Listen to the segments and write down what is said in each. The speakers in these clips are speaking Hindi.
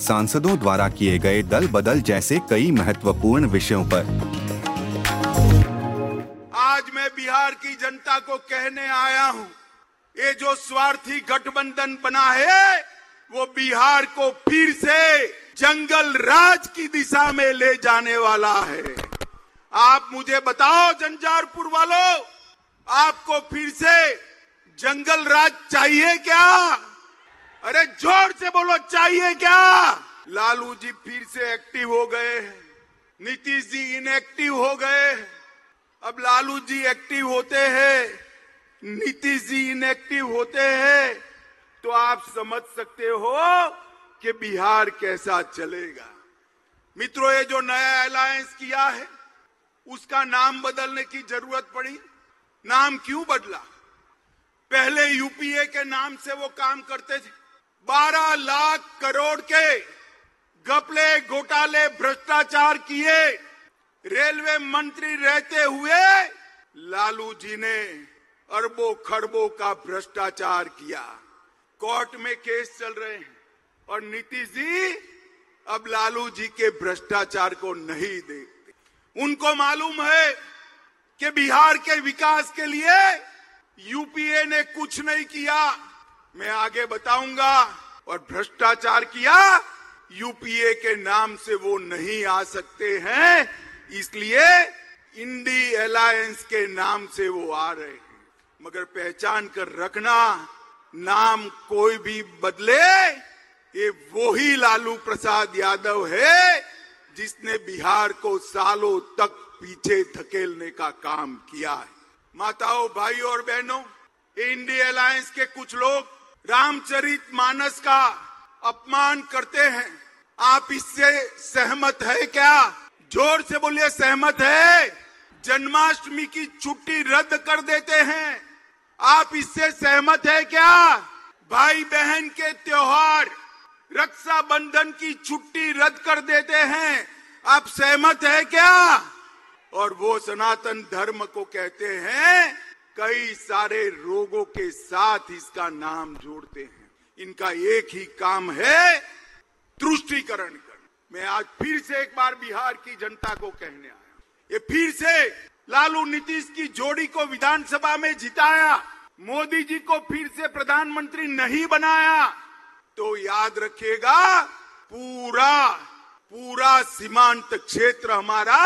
सांसदों द्वारा किए गए दल बदल जैसे कई महत्वपूर्ण विषयों पर। आज मैं बिहार की जनता को कहने आया हूँ, ये जो स्वार्थी गठबंधन बना है, वो बिहार को फिर से जंगल राज की दिशा में ले जाने वाला है। आप मुझे बताओ, जंजारपुर वालों, आपको फिर से जंगल राज चाहिए क्या? अरे ज़ोर से बोलो, चाहिए क्या? लालू जी फिर से एक्टिव हो गए नीतीश जी इनएक्टिव हो गए अब लालू जी एक्टिव होते हैं। नीतीश जी इनएक्टिव होते हैं। तो आप समझ सकते हो कि बिहार कैसा चलेगा। मित्रों, ये जो नया अलायंस किया है, उसका नाम बदलने की ज़रूरत पड़ी। नाम क्यों बदला? पहले यूपीए के नाम से वो काम करते थे। बारह लाख करोड़ के गपले घोटाले भ्रष्टाचार किए रेलवे मंत्री रहते हुए लालू जी ने अरबों खरबों का भ्रष्टाचार किया। कोर्ट में केस चल रहे हैं और नीतीश जी अब लालू जी के भ्रष्टाचार को नहीं देखते। उनको मालूम है कि बिहार के विकास के लिए यूपीए ने कुछ नहीं किया। मैं आगे बताऊँगा। और भ्रष्टाचार किया यूपीए के नाम से वो नहीं आ सकते हैं। इसलिए इंडी अलायंस के नाम से वो आ रहे हैं। मगर पहचान कर रखना, नाम कोई भी बदले, ये वो ही लालू प्रसाद यादव है, जिसने बिहार को सालों तक पीछे धकेलने का काम किया है। माताओं, भाइयों और बहनों इंडी अलायंस के कुछ लोग रामचरित मानस का अपमान करते हैं। आप इससे सहमत है क्या? ज़ोर से बोलिए, सहमत है। जन्माष्टमी की छुट्टी रद्द कर देते हैं। आप इससे सहमत है क्या? भाई बहन के त्योहार, रक्षाबंधन की छुट्टी रद्द कर देते हैं। आप सहमत है क्या? और वो सनातन धर्म को कहते हैं कई सारे रोगों के साथ इसका नाम जोड़ते हैं। इनका एक ही काम है तुष्टिकरण कर मैं आज फिर से एक बार बिहार की जनता को कहने आया ये फिर से लालू नीतीश की जोड़ी को विधानसभा में जिताया, मोदी जी को फिर से प्रधानमंत्री नहीं बनाया। तो याद रखिएगा, पूरा पूरा सीमांत क्षेत्र हमारा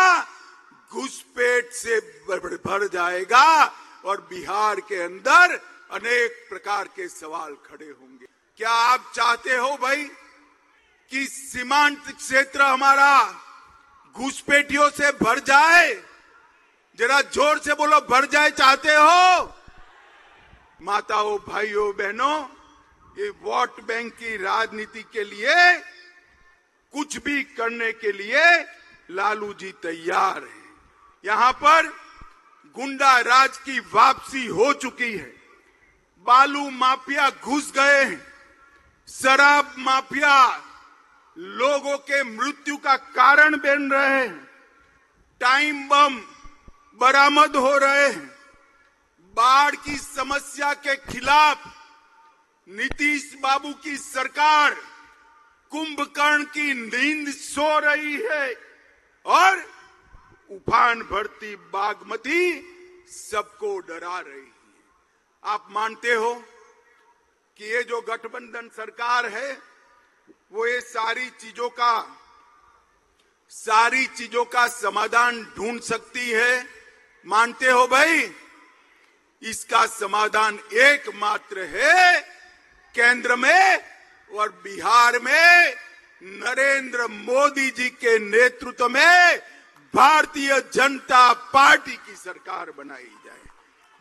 घुसपैठ से भर जाएगा। और बिहार के अंदर अनेक प्रकार के सवाल खड़े होंगे। क्या आप चाहते हो भाई कि सीमांत क्षेत्र हमारा घुसपैठियों से भर जाए? जरा ज़ोर से बोलो, भर जाए चाहते हो? माताओं, भाइयों, बहनों, ये वोट बैंक की राजनीति के लिए, कुछ भी करने के लिए लालू जी तैयार हैं। यहाँ पर गुंडा राज की वापसी हो चुकी है। बालू माफिया घुस गए हैं। शराब माफिया लोगों के मृत्यु का कारण बन रहे हैं। टाइम बम बरामद हो रहे हैं। बाढ़ की समस्या के खिलाफ नीतीश बाबू की सरकार कुंभकर्ण की नींद सो रही है और उफान भरती बागमती सबको डरा रही है। आप मानते हो कि ये जो गठबंधन सरकार है, वो ये सारी चीज़ों का, सारी चीज़ों का समाधान ढूंढ सकती है? मानते हो भाई? इसका समाधान एकमात्र है केंद्र में और बिहार में नरेंद्र मोदी जी के नेतृत्व में भारतीय जनता पार्टी की सरकार बनाई जाए।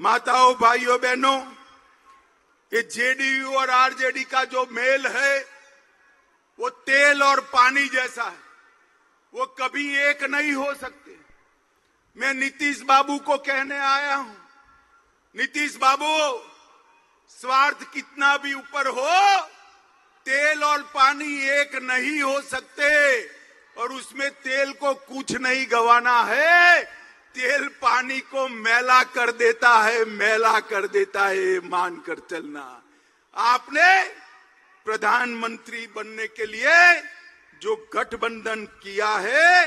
माताओं, भाइयों, बहनों, ये जेडीयू और आरजेडी का जो मेल है, वो तेल और पानी जैसा है। वो कभी एक नहीं हो सकते। मैं नीतीश बाबू को कहने आया हूँ। नीतीश बाबू, स्वार्थ कितना भी ऊपर हो, तेल और पानी एक नहीं हो सकते। और उसमें तेल को कुछ नहीं गवाना है। तेल पानी को मैला कर देता है, मैला कर देता है मान कर चलना। आपने प्रधानमंत्री बनने के लिए जो गठबंधन किया है,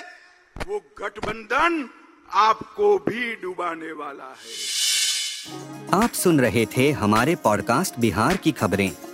वो गठबंधन आपको भी डुबाने वाला है। आप सुन रहे थे हमारे पॉडकास्ट बिहार की खबरें।